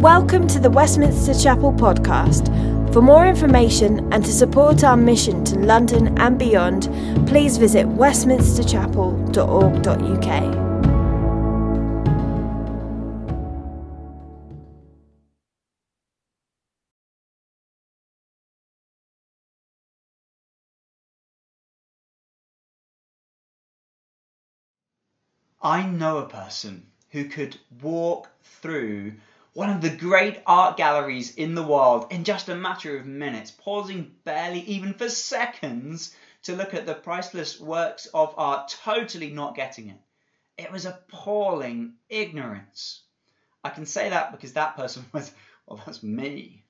Welcome to the Westminster Chapel podcast. For more information and to support our mission to London and beyond, please visit westminsterchapel.org.uk. I know a person who could walk through one of the great art galleries in the world in just a matter of minutes, pausing barely even for seconds to look at the priceless works of art, totally not getting it. It was appalling ignorance. I can say that because that person was, well, that's me.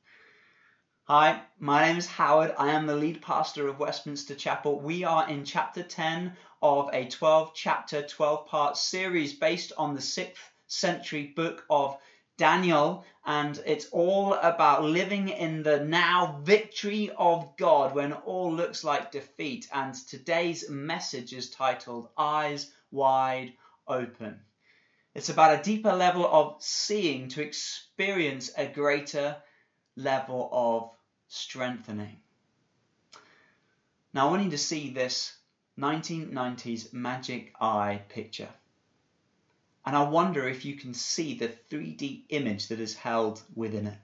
Hi, my name is Howard. I am the lead pastor of Westminster Chapel. We are in chapter 10 of a 12 chapter, 12 part series based on the 6th century book of Daniel, and it's all about living in the now victory of God when all looks like defeat. And today's message is titled Eyes Wide Open. It's about a deeper level of seeing to experience a greater level of strengthening. Now, I want you to see this 1990s magic eye picture. And I wonder if you can see the 3D image that is held within it.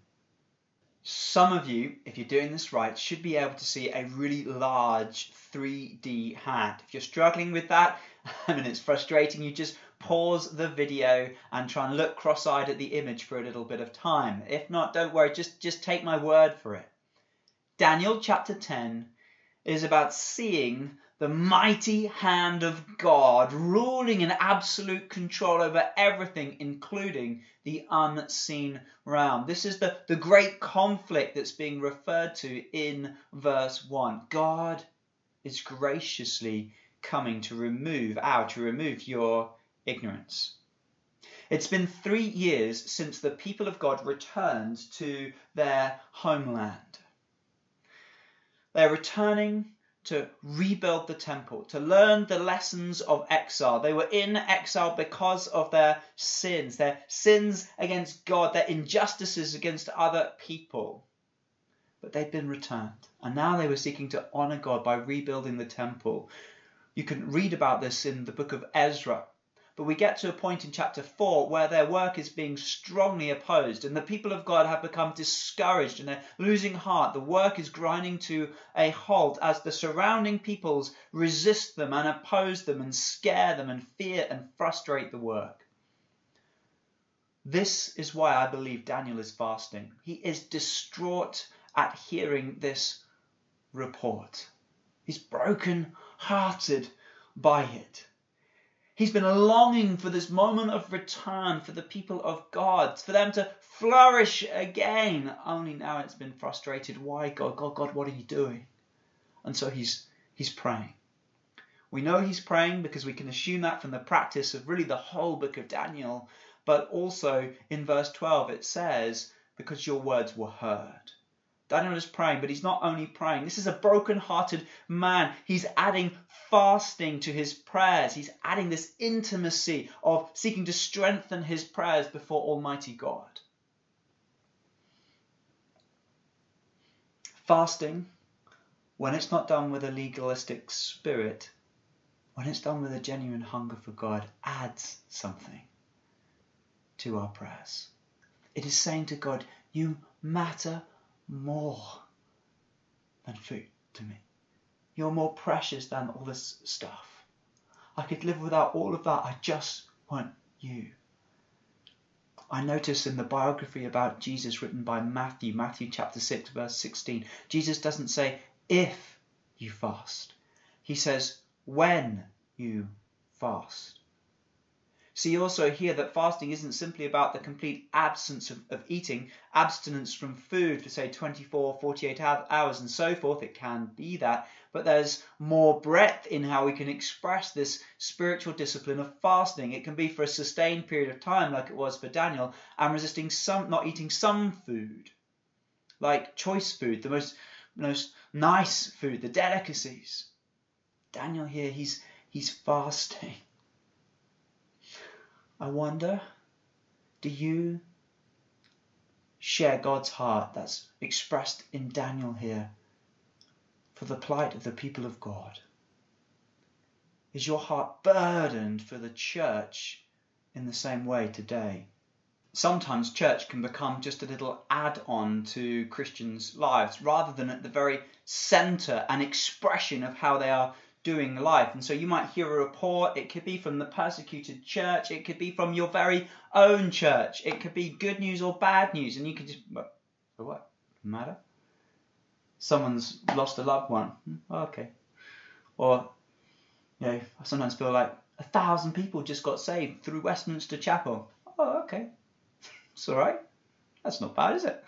Some of you, if you're doing this right, should be able to see a really large 3D hat. If you're struggling with that, I mean, it's frustrating, you just pause the video and try and look cross-eyed at the image for a little bit of time. If not, don't worry, just, just take my word for it. Daniel chapter 10 is about seeing the mighty hand of God ruling in absolute control over everything, including the unseen realm. This is the, the great conflict that's being referred to in verse 1. God is graciously coming to remove our, to remove your ignorance. It's been three years since the people of God returned to their homeland. They're returning to rebuild the temple, to learn the lessons of exile. They were in exile because of their sins, their sins against God, their injustices against other people. But they'd been returned, and now they were seeking to honor God by rebuilding the temple. You can read about this in the book of Ezra. But we get to a point in chapter 4 where their work is being strongly opposed, and the people of God have become discouraged and they're losing heart. The work is grinding to a halt as the surrounding peoples resist them and oppose them and scare them and fear and frustrate the work. This is why I believe Daniel is fasting. He is distraught at hearing this report. He's broken hearted by it. He's been longing for this moment of return for the people of God, for them to flourish again. Only now it's been frustrated. Why, God, God, God, what are you doing? And so he's he's praying. We know he's praying because we can assume that from the practice of really the whole book of Daniel, but also in verse 12 it says, because your words were heard. Daniel is praying, but he's not only praying. This is a broken-hearted man. He's adding fasting to his prayers. He's adding this intimacy of seeking to strengthen his prayers before Almighty God. Fasting, when it's not done with a legalistic spirit, when it's done with a genuine hunger for God, adds something to our prayers. It is saying to God, You matter more than food to me. You're more precious than all this stuff. I could live without all of that. I just want you. I notice in the biography about Jesus written by Matthew, Matthew chapter 6, verse 16, Jesus doesn't say if you fast, he says when you fast. See also here that fasting isn't simply about the complete absence of, of eating, abstinence from food for say 24, 48 hours and so forth. It can be that, but there's more breadth in how we can express this spiritual discipline of fasting. It can be for a sustained period of time, like it was for Daniel, and resisting some, not eating some food, like choice food, the most, most nice food, the delicacies. Daniel here, he's he's fasting. I wonder, do you share God's heart that's expressed in Daniel here for the plight of the people of God? Is your heart burdened for the church in the same way today? Sometimes church can become just a little add on to Christians' lives rather than at the very centre and expression of how they are doing life. And so you might hear a report, it could be from the persecuted church, it could be from your very own church, it could be good news or bad news, and you can just, for what? Matter? Someone's lost a loved one. Hmm, okay. Or, you know, I sometimes feel like a thousand people just got saved through Westminster Chapel. Oh, okay. It's all right. That's not bad, is it?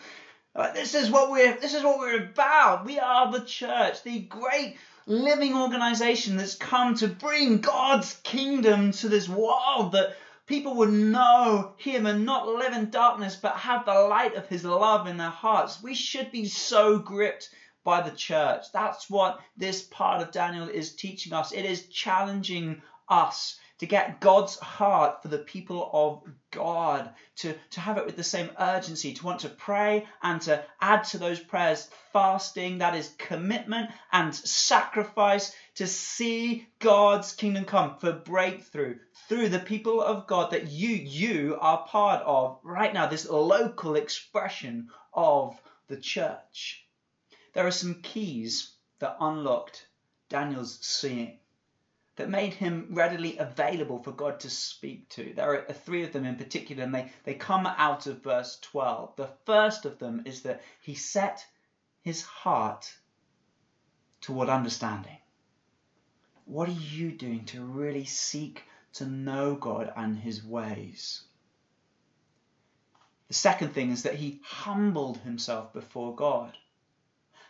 Uh, this is what we're this is what we're about. We are the church, the great living organization that's come to bring God's kingdom to this world that people would know him and not live in darkness but have the light of his love in their hearts. We should be so gripped by the church. That's what this part of Daniel is teaching us. It is challenging us to get God's heart for the people of God, to, to have it with the same urgency, to want to pray and to add to those prayers fasting, that is commitment and sacrifice, to see God's kingdom come for breakthrough through the people of God that you, you are part of right now, this local expression of the church. There are some keys that unlocked Daniel's seeing that made him readily available for God to speak to. There are uh, three of them in particular, and they, they come out of verse 12. The first of them is that he set his heart toward understanding. What are you doing to really seek to know God and his ways? The second thing is that he humbled himself before God.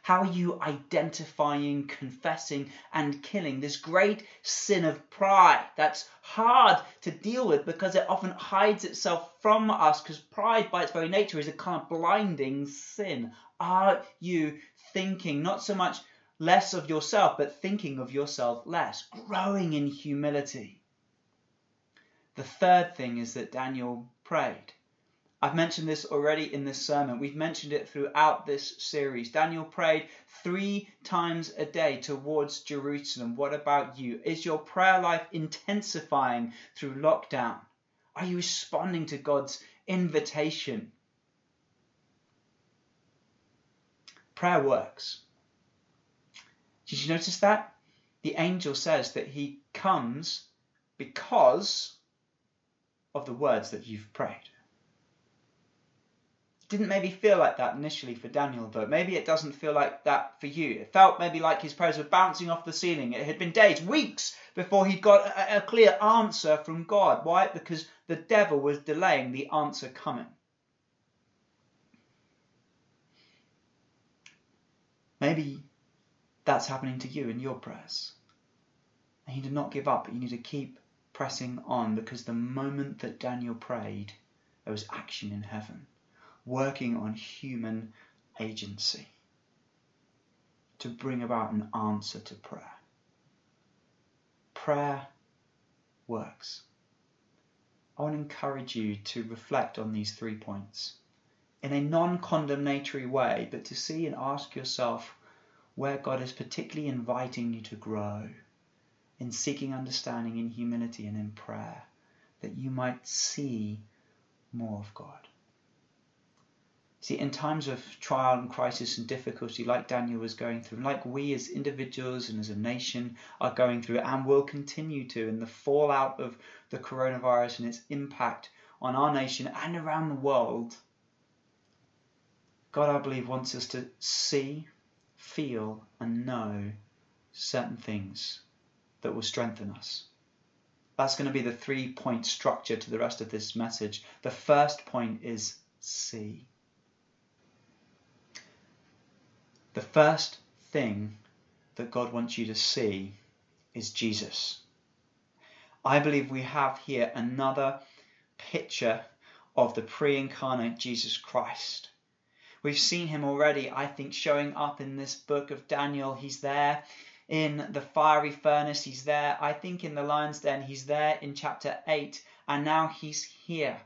How are you identifying, confessing, and killing this great sin of pride that's hard to deal with because it often hides itself from us? Because pride, by its very nature, is a kind of blinding sin. Are you thinking not so much less of yourself, but thinking of yourself less, growing in humility? The third thing is that Daniel prayed. I've mentioned this already in this sermon. We've mentioned it throughout this series. Daniel prayed three times a day towards Jerusalem. What about you? Is your prayer life intensifying through lockdown? Are you responding to God's invitation? Prayer works. Did you notice that? The angel says that he comes because of the words that you've prayed didn't maybe feel like that initially for Daniel, though. Maybe it doesn't feel like that for you. It felt maybe like his prayers were bouncing off the ceiling. It had been days, weeks before he got a, a clear answer from God. Why? Because the devil was delaying the answer coming. Maybe that's happening to you in your prayers. And you need to not give up, but you need to keep pressing on because the moment that Daniel prayed, there was action in heaven working on human agency to bring about an answer to prayer. Prayer works. I want to encourage you to reflect on these three points in a non condemnatory way, but to see and ask yourself where God is particularly inviting you to grow in seeking understanding in humility and in prayer, that you might see more of God. See, in times of trial and crisis and difficulty, like Daniel was going through, like we as individuals and as a nation are going through and will continue to, in the fallout of the coronavirus and its impact on our nation and around the world, God, I believe, wants us to see, feel, and know certain things that will strengthen us. That's going to be the three point structure to the rest of this message. The first point is see. The first thing that God wants you to see is Jesus. I believe we have here another picture of the pre incarnate Jesus Christ. We've seen him already, I think, showing up in this book of Daniel. He's there in the fiery furnace, he's there, I think, in the lion's den, he's there in chapter 8, and now he's here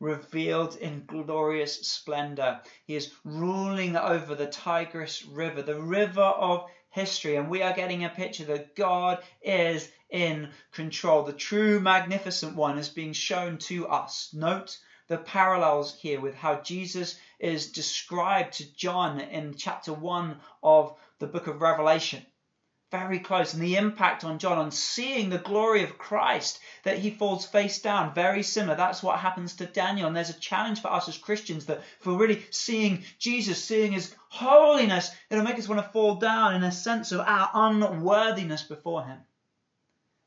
revealed in glorious splendor. He is ruling over the Tigris River, the river of history, and we are getting a picture that God is in control. The true magnificent one is being shown to us. Note the parallels here with how Jesus is described to John in chapter 1 of the book of Revelation very close. And the impact on John on seeing the glory of Christ that he falls face down, very similar. That's what happens to Daniel. And there's a challenge for us as Christians that we're really seeing Jesus, seeing his holiness, it'll make us want to fall down in a sense of our unworthiness before him.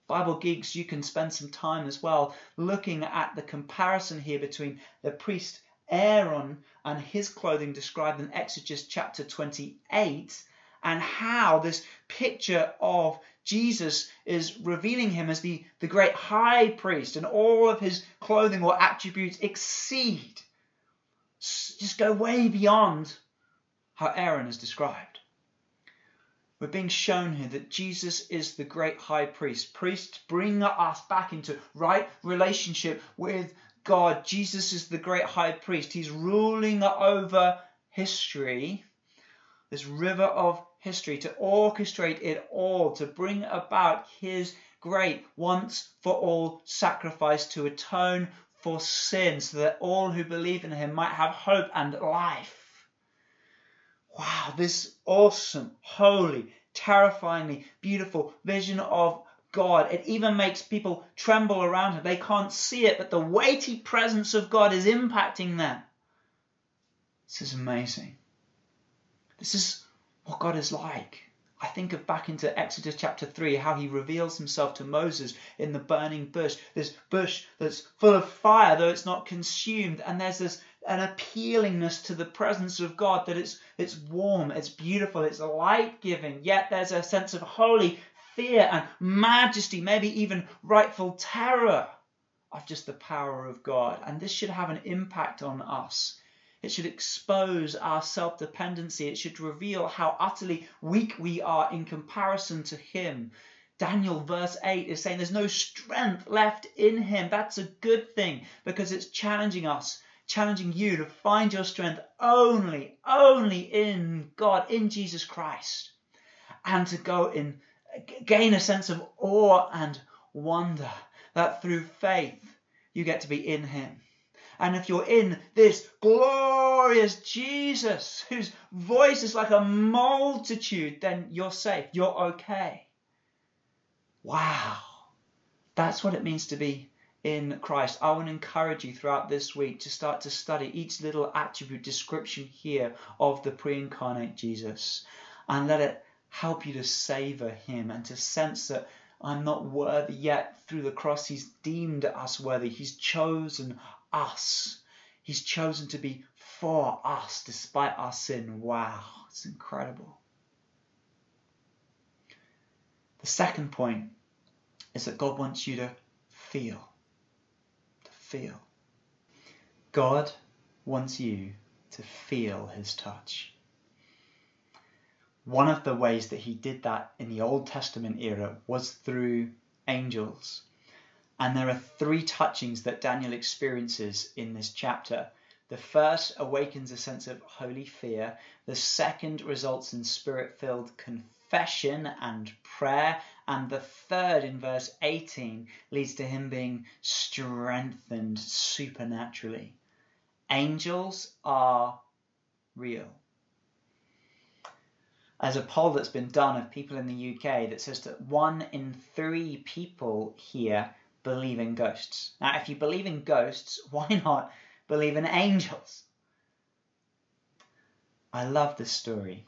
Bible geeks, you can spend some time as well looking at the comparison here between the priest Aaron and his clothing described in Exodus chapter 28 and how this picture of Jesus is revealing him as the, the great high priest, and all of his clothing or attributes exceed, just go way beyond how Aaron is described. We're being shown here that Jesus is the great high priest. Priests bring us back into right relationship with God. Jesus is the great high priest. He's ruling over history, this river of history, to orchestrate it all, to bring about his great once for all sacrifice to atone for sin, so that all who believe in him might have hope and life. Wow, this awesome, holy, terrifyingly beautiful vision of God. It even makes people tremble around him. They can't see it, but the weighty presence of God is impacting them. This is amazing. This is what God is like. I think of back into Exodus chapter 3, how he reveals himself to Moses in the burning bush. This bush that's full of fire, though it's not consumed. And there's this an appealingness to the presence of God that it's it's warm, it's beautiful, it's light giving, yet there's a sense of holy fear and majesty, maybe even rightful terror of just the power of God. And this should have an impact on us it should expose our self dependency. It should reveal how utterly weak we are in comparison to Him. Daniel, verse 8, is saying there's no strength left in Him. That's a good thing because it's challenging us, challenging you to find your strength only, only in God, in Jesus Christ, and to go in, gain a sense of awe and wonder that through faith you get to be in Him. And if you're in this glorious Jesus, whose voice is like a multitude, then you're safe. You're okay. Wow. That's what it means to be in Christ. I want to encourage you throughout this week to start to study each little attribute description here of the pre incarnate Jesus and let it help you to savor him and to sense that I'm not worthy yet. Through the cross, he's deemed us worthy. He's chosen us. He's chosen to be for us despite our sin. Wow, it's incredible. The second point is that God wants you to feel. To feel. God wants you to feel his touch. One of the ways that he did that in the Old Testament era was through angels. And there are three touchings that Daniel experiences in this chapter. The first awakens a sense of holy fear. The second results in spirit filled confession and prayer. And the third, in verse 18, leads to him being strengthened supernaturally. Angels are real. There's a poll that's been done of people in the UK that says that one in three people here believe in ghosts. Now, if you believe in ghosts, why not believe in angels? I love this story.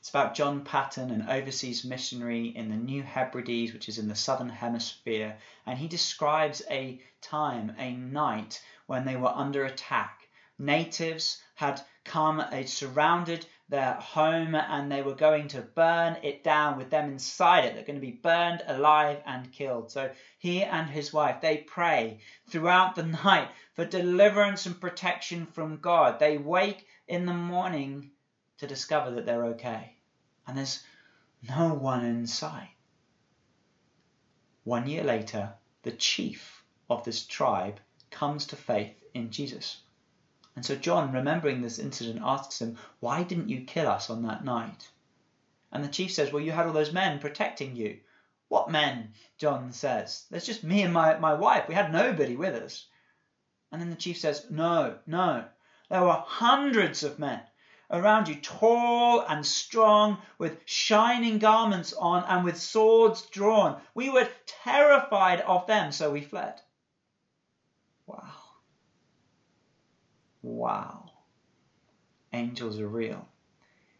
It's about John Paton, an overseas missionary in the New Hebrides, which is in the southern hemisphere, and he describes a time, a night, when they were under attack. Natives had come, they'd surrounded their home and they were going to burn it down with them inside it. They're going to be burned alive and killed. So he and his wife, they pray throughout the night for deliverance and protection from God. They wake in the morning to discover that they're okay. And there's no one in sight. One year later, the chief of this tribe comes to faith in Jesus. And so John, remembering this incident, asks him, Why didn't you kill us on that night? And the chief says, Well, you had all those men protecting you. What men? John says. There's just me and my, my wife. We had nobody with us. And then the chief says, No, no. There were hundreds of men around you, tall and strong, with shining garments on and with swords drawn. We were terrified of them, so we fled. Wow. Wow. Angels are real.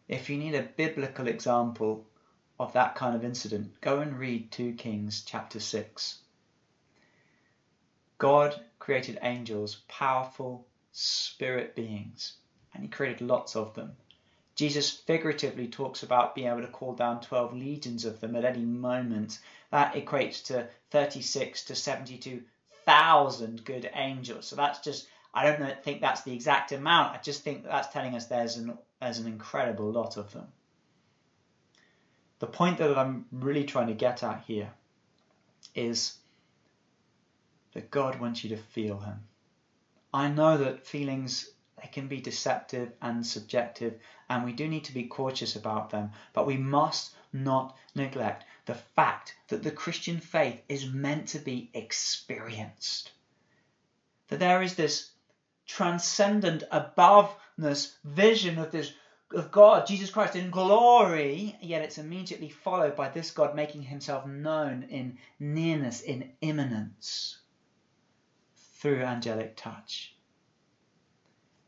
If you need a biblical example of that kind of incident, go and read 2 Kings chapter 6. God created angels, powerful spirit beings, and he created lots of them. Jesus figuratively talks about being able to call down 12 legions of them at any moment. That equates to 36 to 72,000 good angels. So that's just I don't think that's the exact amount. I just think that that's telling us there's an, there's an incredible lot of them. The point that I'm really trying to get at here is that God wants you to feel Him. I know that feelings they can be deceptive and subjective, and we do need to be cautious about them, but we must not neglect the fact that the Christian faith is meant to be experienced. That there is this transcendent, aboveness vision of this of God, Jesus Christ in glory, yet it's immediately followed by this God making himself known in nearness, in immanence, through angelic touch.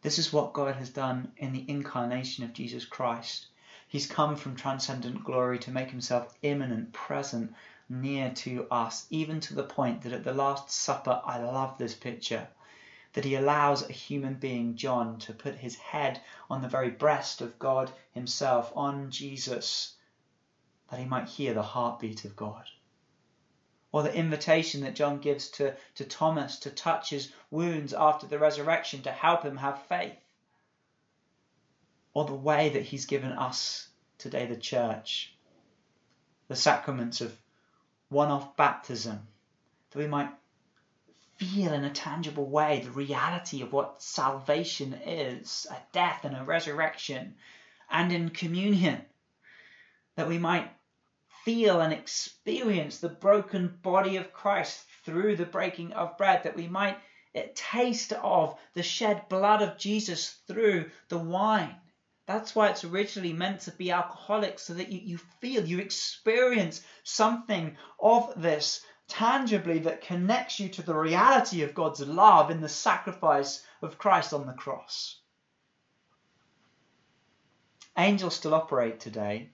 This is what God has done in the incarnation of Jesus Christ. He's come from transcendent glory to make himself immanent, present, near to us, even to the point that at the Last Supper, I love this picture that he allows a human being, John, to put his head on the very breast of God himself, on Jesus, that he might hear the heartbeat of God. Or the invitation that John gives to, to Thomas to touch his wounds after the resurrection to help him have faith. Or the way that he's given us today, the church, the sacraments of one off baptism, that we might feel in a tangible way the reality of what salvation is a death and a resurrection, and in communion, that we might feel and experience the broken body of Christ through the breaking of bread, that we might taste of the shed blood of Jesus through the wine. That's why it's originally meant to be alcoholic, so that you, you feel, you experience something of this tangibly that connects you to the reality of God's love in the sacrifice of Christ on the cross. Angels still operate today,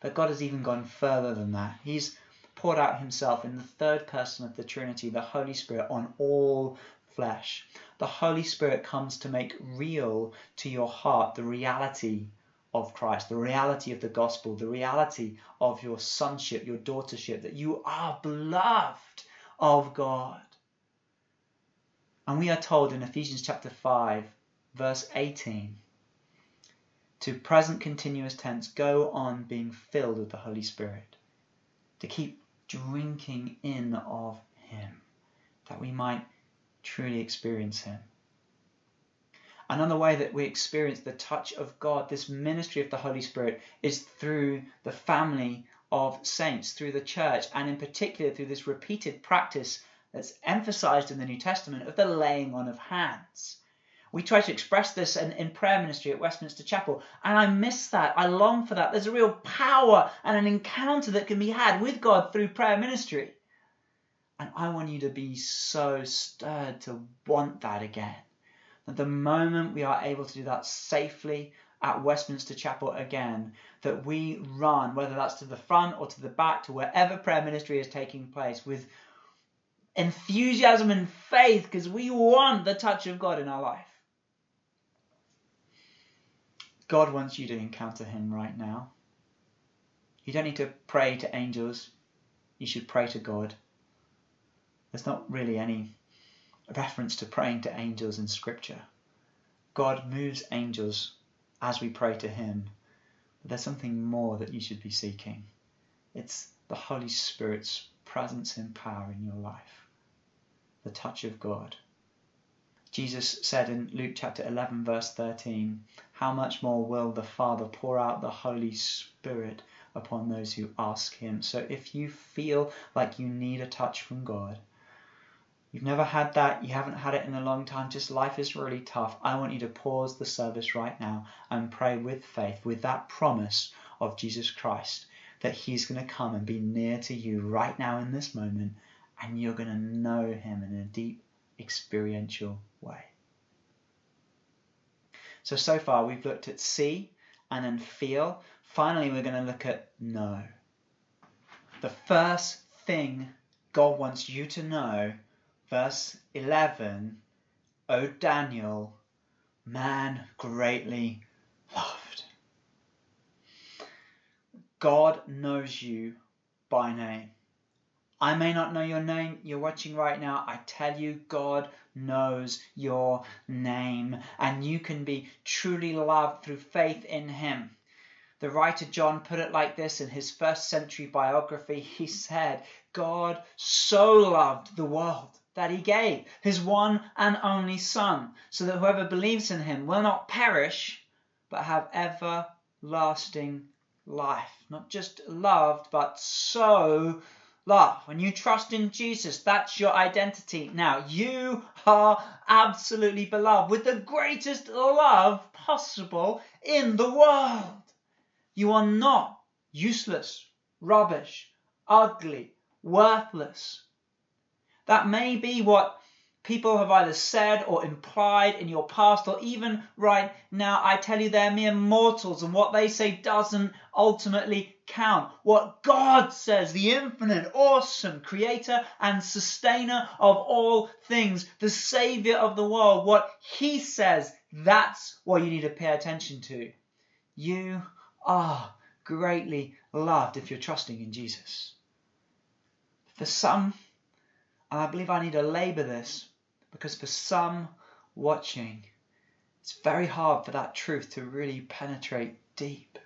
but God has even gone further than that. He's poured out himself in the third person of the Trinity, the Holy Spirit, on all flesh. The Holy Spirit comes to make real to your heart the reality of Christ, the reality of the gospel, the reality of your sonship, your daughtership, that you are beloved of God. And we are told in Ephesians chapter 5, verse 18, to present continuous tense, go on being filled with the Holy Spirit, to keep drinking in of Him, that we might truly experience Him. Another way that we experience the touch of God, this ministry of the Holy Spirit, is through the family of saints, through the church, and in particular through this repeated practice that's emphasized in the New Testament of the laying on of hands. We try to express this in, in, prayer ministry at Westminster Chapel, and I miss that. I long for that. There's a real power and an encounter that can be had with God through prayer ministry. And I want you to be so stirred to want that again that the moment we are able to do that safely at Westminster Chapel again, that we run, whether that's to the front or to the back, to wherever prayer ministry is taking place, with enthusiasm and faith, because we want the touch of God in our life. God wants you to encounter Him right now. You don't need to pray to angels, you should pray to God. There's not really any reference to praying to angels in Scripture. God moves angels as we pray to Him, but there's something more that you should be seeking. It's the Holy Spirit's presence and power in your life, the touch of God. Jesus said in Luke chapter 11, verse 13, How much more will the Father pour out the Holy Spirit upon those who ask Him? So if you feel like you need a touch from God, you've never had that, you haven't had it in a long time, just life is really tough, I want you to pause the service right now and pray with faith, with that promise of Jesus Christ that He's going to come and be near to you right now in this moment, and you're going to know Him in a deep, experiential way. So, so far we've looked at see and then feel. Finally, we're going to look at know. The first thing God wants you to know, verse 11, O Daniel, man greatly loved. God knows you by name. I may not know your name. You're watching right now. I tell you, God knows your name, and you can be truly loved through faith in Him. The writer John put it like this in his first century biography. He said, God so loved the world that he gave his one and only Son, so that whoever believes in him will not perish, but have everlasting life. Not just loved, but so loved. When you trust in Jesus, that's your identity. Now, you are absolutely beloved with the greatest love possible in the world. You are not useless, rubbish, ugly, worthless. That may be what people have either said or implied in your past, or even right now, I tell you they're mere mortals, and what they say doesn't ultimately count. What God says, the infinite, awesome creator and sustainer of all things, the savior of the world, what He says, that's what you need to pay attention to. You are greatly loved if you're trusting in Jesus. For some, I believe I need to labor this, because for some watching, it's very hard for that truth to really penetrate deep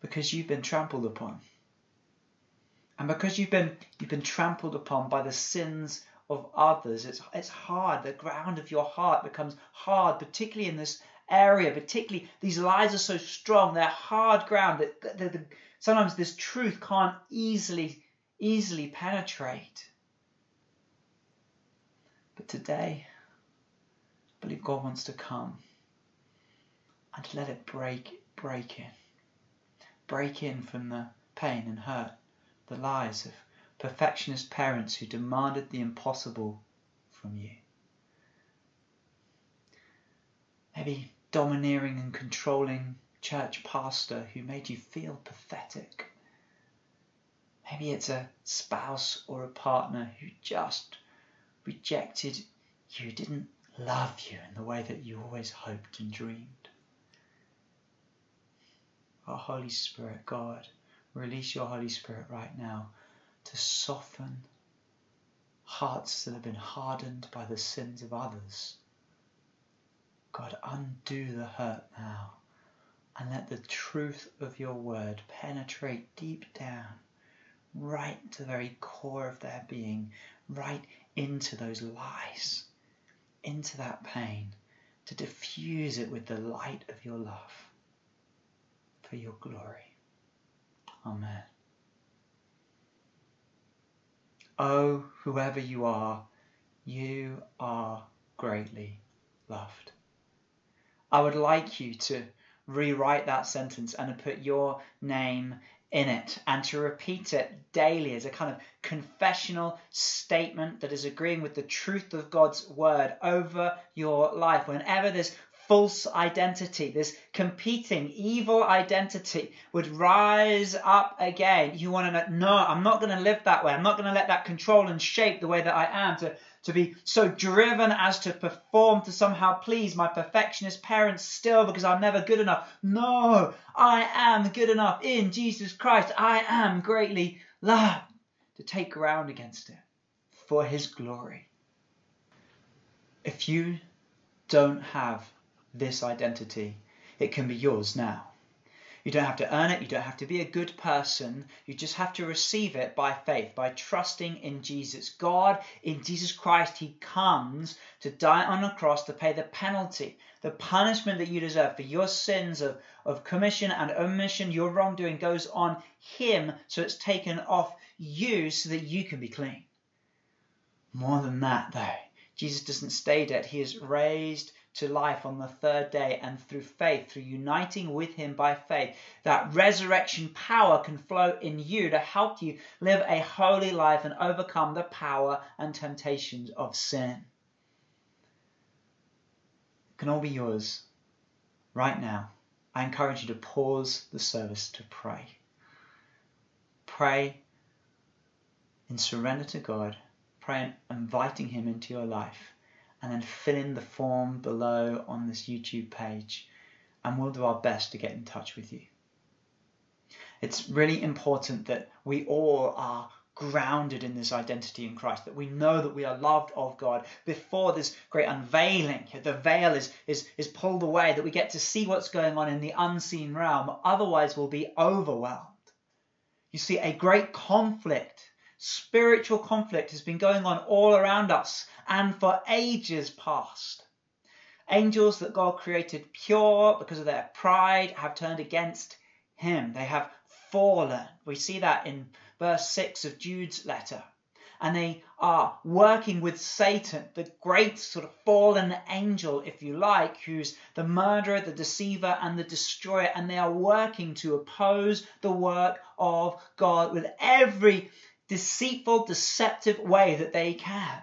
because you've been trampled upon. And because you've been you've been trampled upon by the sins of others, it's it's hard. The ground of your heart becomes hard, particularly in this area. Particularly, these lies are so strong; they're hard ground that, that, that sometimes this truth can't easily easily penetrate. But today, I believe God wants to come and let it break, break in. Break in from the pain and hurt, the lies of perfectionist parents who demanded the impossible from you. Maybe domineering and controlling church pastor who made you feel pathetic. Maybe it's a spouse or a partner who just rejected you, didn't love you in the way that you always hoped and dreamed. Oh, Holy Spirit, God, release your Holy Spirit right now to soften hearts that have been hardened by the sins of others. God, undo the hurt now and let the truth of your word penetrate deep down, right to the very core of their being, right into those lies, into that pain, to diffuse it with the light of your love for your glory. Amen. Oh, whoever you are, you are greatly loved. I would like you to rewrite that sentence and to put your name in it and to repeat it daily as a kind of confessional statement that is agreeing with the truth of God's word over your life. Whenever this false identity, this competing evil identity would rise up again, you want to know, no, I'm not going to live that way. I'm not going to let that control and shape the way that I am to to be so driven as to perform to somehow please my perfectionist parents still because I'm never good enough. No, I am good enough in Jesus Christ. I am greatly loved to take ground against it for his glory. If you don't have this identity, it can be yours now. You don't have to earn it. You don't have to be a good person. You just have to receive it by faith, by trusting in Jesus. God, in Jesus Christ, He comes to die on a cross to pay the penalty, the punishment that you deserve for your sins of, of commission and omission. Your wrongdoing goes on Him, so it's taken off you so that you can be clean. More than that, though, Jesus doesn't stay dead. He is raised to life on the third day, and through faith, through uniting with Him by faith, that resurrection power can flow in you to help you live a holy life and overcome the power and temptations of sin. It can all be yours right now. I encourage you to pause the service to pray. Pray in surrender to God. Pray in inviting Him into your life and then fill in the form below on this YouTube page, and we'll do our best to get in touch with you. It's really important that we all are grounded in this identity in Christ, that we know that we are loved of God before this great unveiling. The veil is, is, is pulled away, that we get to see what's going on in the unseen realm. Otherwise, we'll be overwhelmed. You see, a great conflict, spiritual conflict, has been going on all around us and for ages past. Angels that God created pure because of their pride have turned against him. They have fallen. We see that in verse 6 of Jude's letter. And they are working with Satan, the great sort of fallen angel, if you like, who's the murderer, the deceiver, and the destroyer. And they are working to oppose the work of God with every deceitful, deceptive way that they can.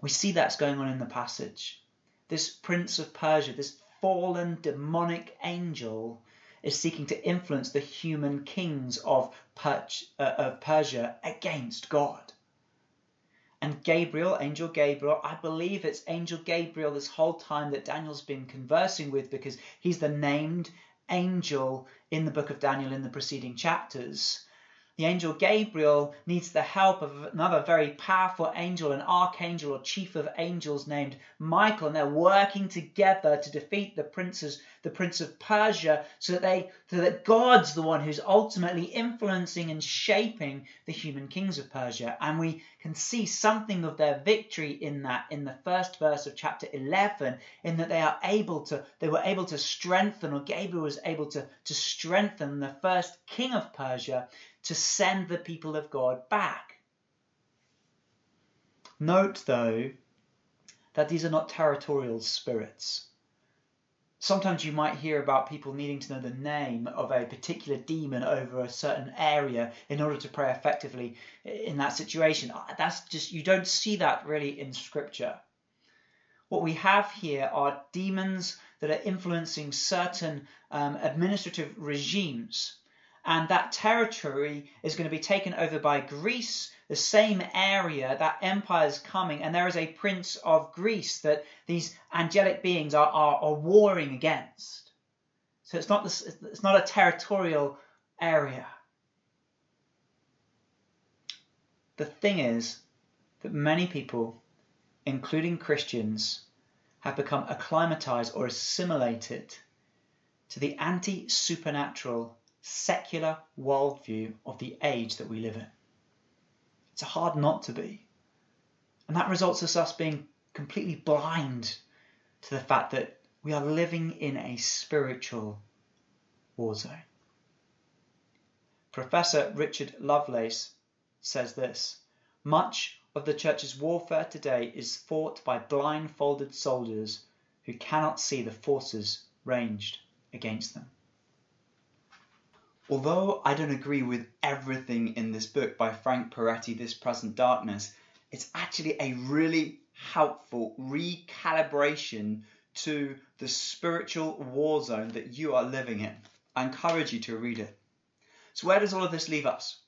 We see that's going on in the passage. This prince of Persia, this fallen demonic angel, is seeking to influence the human kings of, uh, of Persia against God. And Gabriel, Angel Gabriel, I believe it's Angel Gabriel this whole time that Daniel's been conversing with because he's the named angel in the book of Daniel in the preceding chapters. The angel Gabriel needs the help of another very powerful angel, an archangel or chief of angels named Michael, and they're working together to defeat the princes, the prince of Persia, so that they so that God's the one who's ultimately influencing and shaping the human kings of Persia. And we can see something of their victory in that in the first verse of chapter 11, in that they are able to they were able to strengthen, or Gabriel was able to, to strengthen the first king of Persia to send the people of God back. Note, though, that these are not territorial spirits. Sometimes you might hear about people needing to know the name of a particular demon over a certain area in order to pray effectively in that situation. That's just, you don't see that really in Scripture. What we have here are demons that are influencing certain um, administrative regimes and that territory is going to be taken over by Greece, the same area, that empire is coming, and there is a prince of Greece that these angelic beings are, are, are warring against. So it's not, this, it's not a territorial area. The thing is that many people, including Christians, have become acclimatized or assimilated to the anti supernatural secular worldview of the age that we live in. It's hard not to be. And that results in us being completely blind to the fact that we are living in a spiritual war zone. Professor Richard Lovelace says this Much of the church's warfare today is fought by blindfolded soldiers who cannot see the forces ranged against them. Although I don't agree with everything in this book by Frank Peretti, This Present Darkness, it's actually a really helpful recalibration to the spiritual war zone that you are living in. I encourage you to read it. So, where does all of this leave us?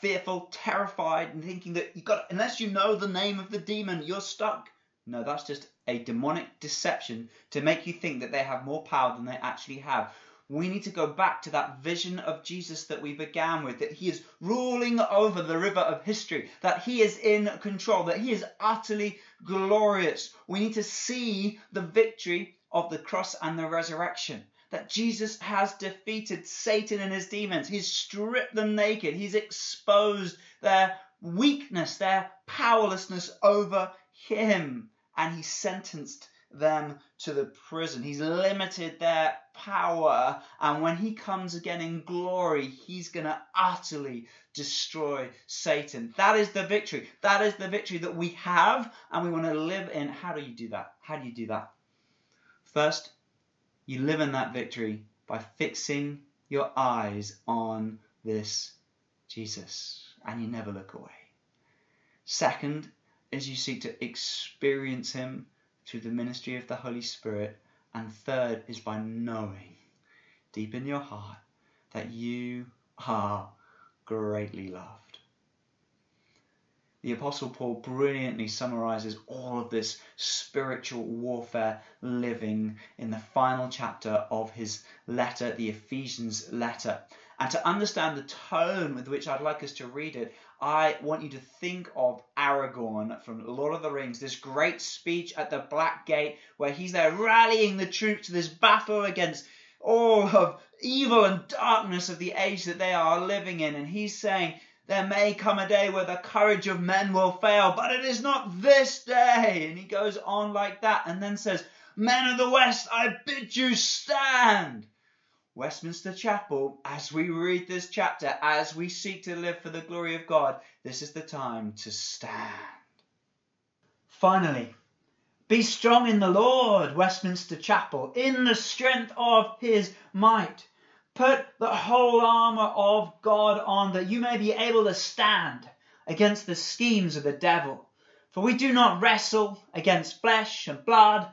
Fearful, terrified, and thinking that you got unless you know the name of the demon, you're stuck. No, that's just a demonic deception to make you think that they have more power than they actually have we need to go back to that vision of Jesus that we began with, that he is ruling over the river of history, that he is in control, that he is utterly glorious. We need to see the victory of the cross and the resurrection, that Jesus has defeated Satan and his demons. He's stripped them naked. He's exposed their weakness, their powerlessness over him. And he sentenced them to the prison. He's limited their power. And when he comes again in glory, he's going to utterly destroy Satan. That is the victory. That is the victory that we have and we want to live in. How do you do that? How do you do that? First, you live in that victory by fixing your eyes on this Jesus and you never look away. Second, as you seek to experience him through the ministry of the Holy Spirit. And third is by knowing deep in your heart that you are greatly loved. The Apostle Paul brilliantly summarizes all of this spiritual warfare living in the final chapter of his letter, the Ephesians letter. And to understand the tone with which I'd like us to read it, I want you to think of Aragorn from Lord of the Rings, this great speech at the Black Gate where he's there rallying the troops to this battle against all of evil and darkness of the age that they are living in. And he's saying, There may come a day where the courage of men will fail, but it is not this day. And he goes on like that and then says, Men of the West, I bid you stand. Westminster Chapel, as we read this chapter, as we seek to live for the glory of God, this is the time to stand. Finally, be strong in the Lord, Westminster Chapel, in the strength of his might. Put the whole armour of God on that you may be able to stand against the schemes of the devil. For we do not wrestle against flesh and blood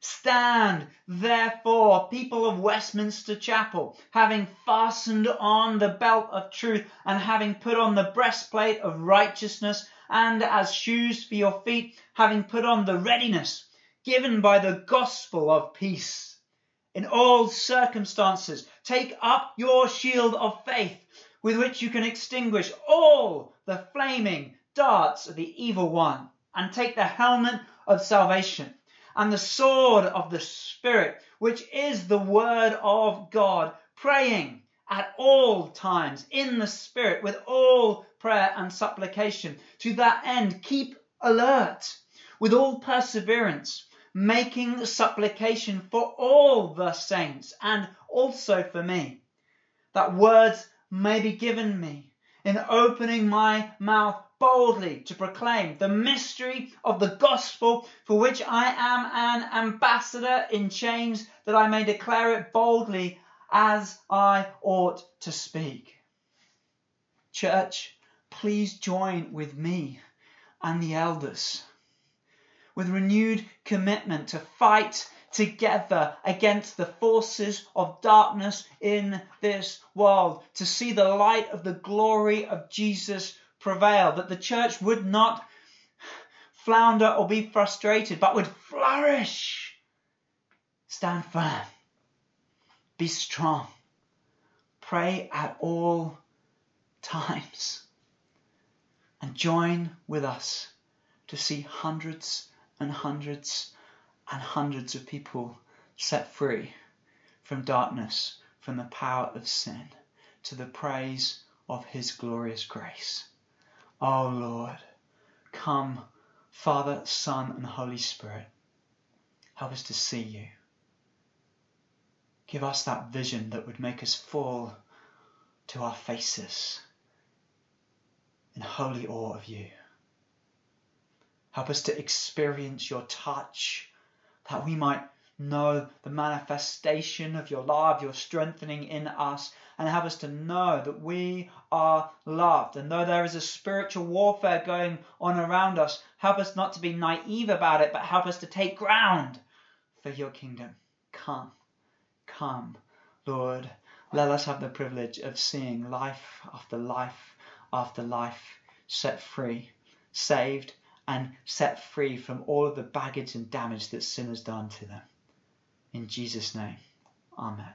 Stand, therefore, people of Westminster Chapel, having fastened on the belt of truth, and having put on the breastplate of righteousness, and as shoes for your feet, having put on the readiness given by the gospel of peace. In all circumstances, take up your shield of faith, with which you can extinguish all the flaming darts of the evil one, and take the helmet of salvation and the sword of the Spirit, which is the word of God, praying at all times in the Spirit with all prayer and supplication. To that end, keep alert with all perseverance, making supplication for all the saints and also for me, that words may be given me in opening my mouth boldly to proclaim the mystery of the gospel for which I am an ambassador in chains, that I may declare it boldly as I ought to speak. Church, please join with me and the elders with renewed commitment to fight together against the forces of darkness in this world, to see the light of the glory of Jesus prevail, that the church would not flounder or be frustrated, but would flourish. Stand firm. Be strong. Pray at all times. And join with us to see hundreds and hundreds and hundreds of people set free from darkness, from the power of sin, to the praise of His glorious grace. Oh Lord, come, Father, Son, and Holy Spirit. Help us to see you. Give us that vision that would make us fall to our faces in holy awe of you. Help us to experience your touch that we might know the manifestation of your love, your strengthening in us, and help us to know that we are loved. And though there is a spiritual warfare going on around us, help us not to be naive about it, but help us to take ground for your kingdom. Come, come, Lord. Let us have the privilege of seeing life after life after life set free saved, and set free from all of the baggage and damage that sin has done to them. In Jesus' name, Amen.